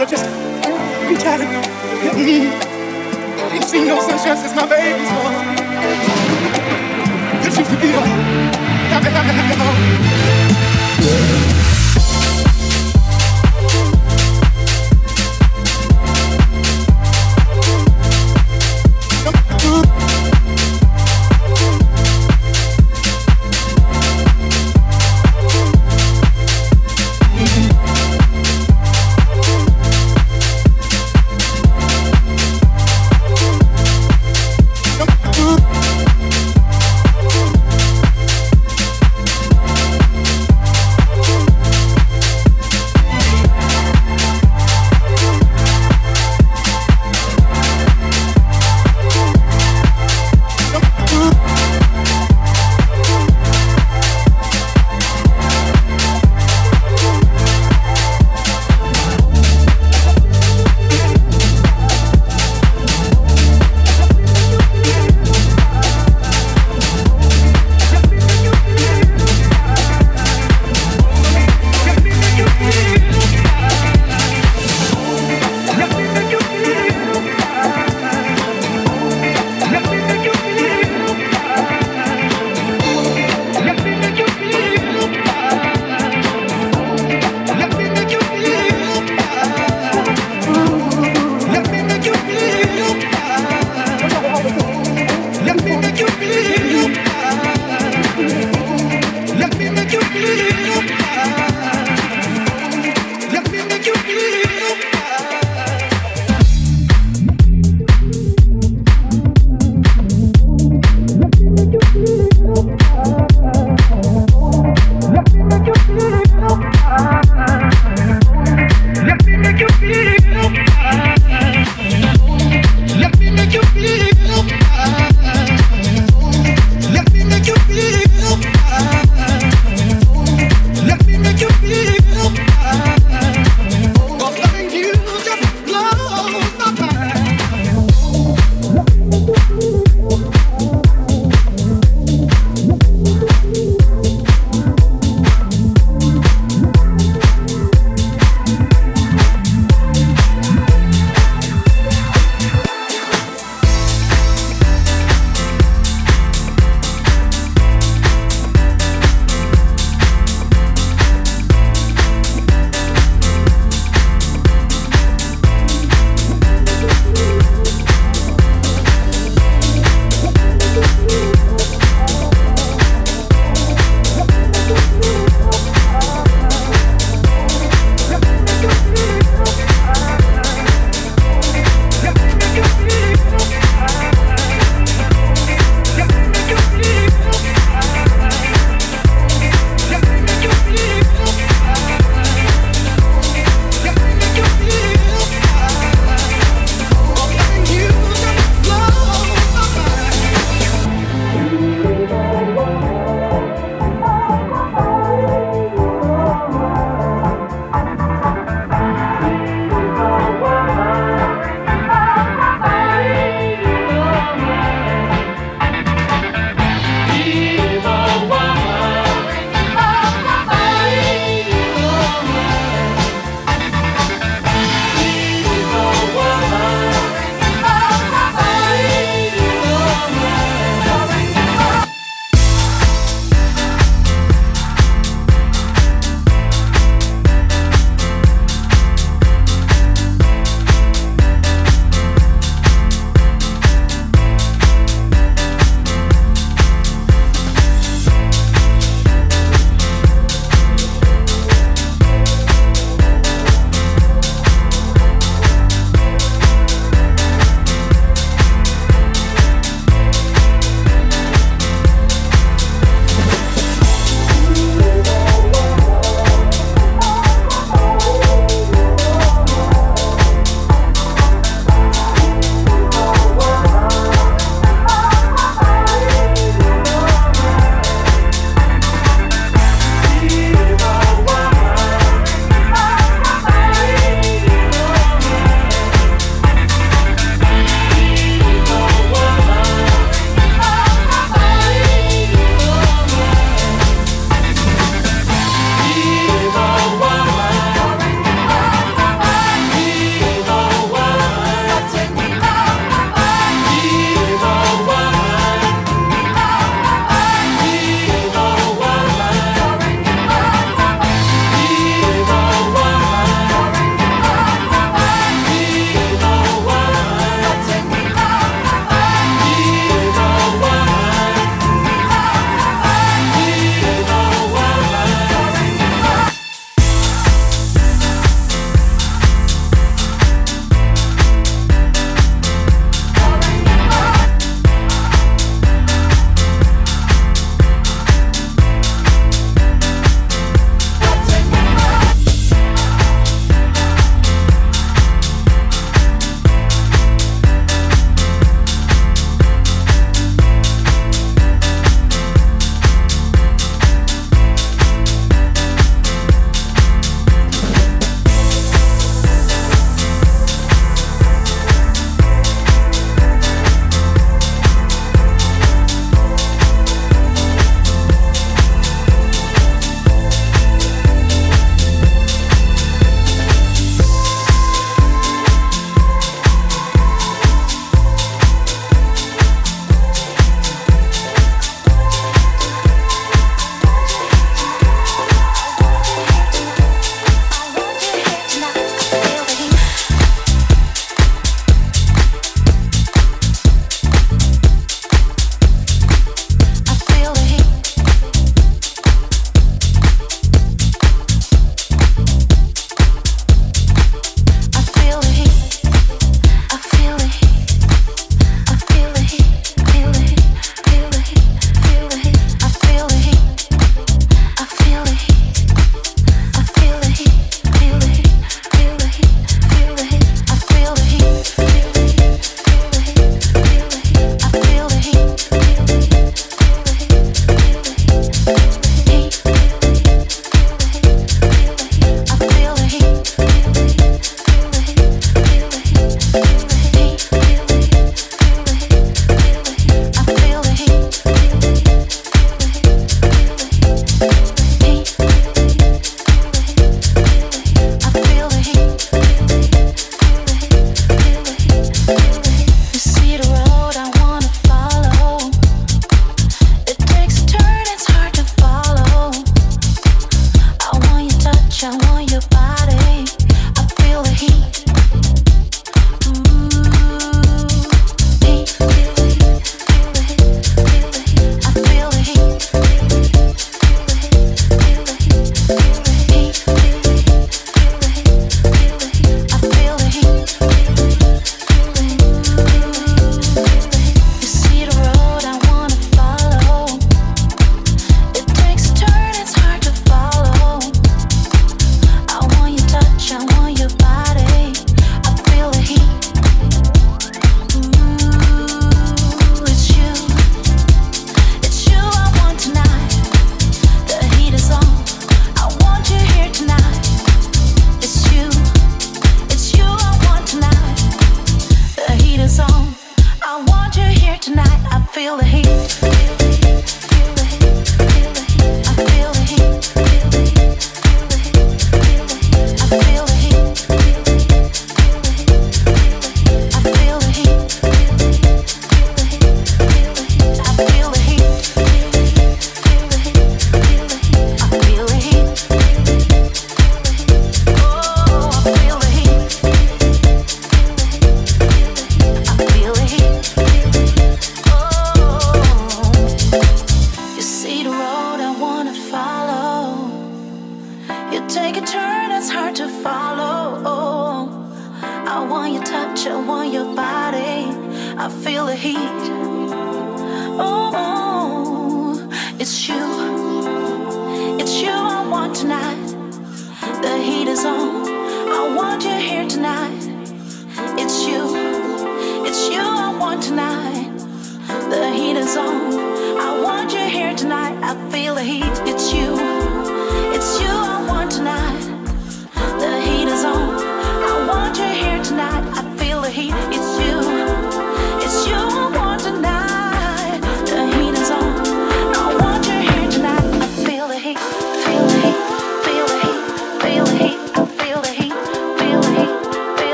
gotta just reach out and hit me. Ain't seen no sunshine since my baby's born. This used to be a happy, happy, happy home.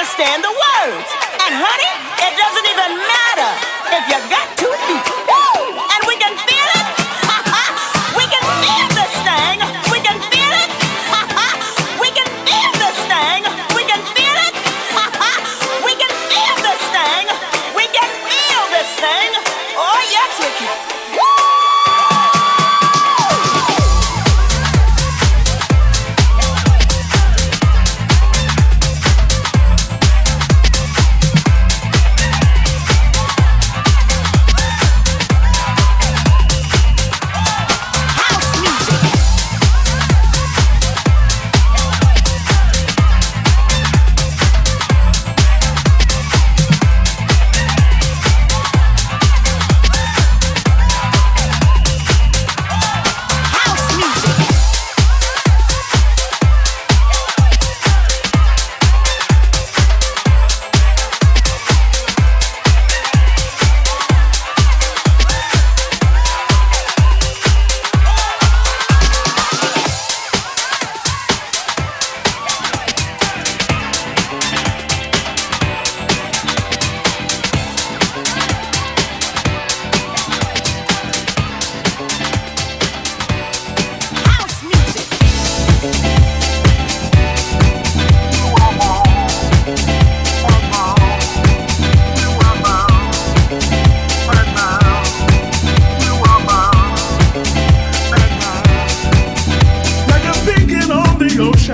understand the words. And honey, it doesn't even matter if you got two feet.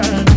sunshine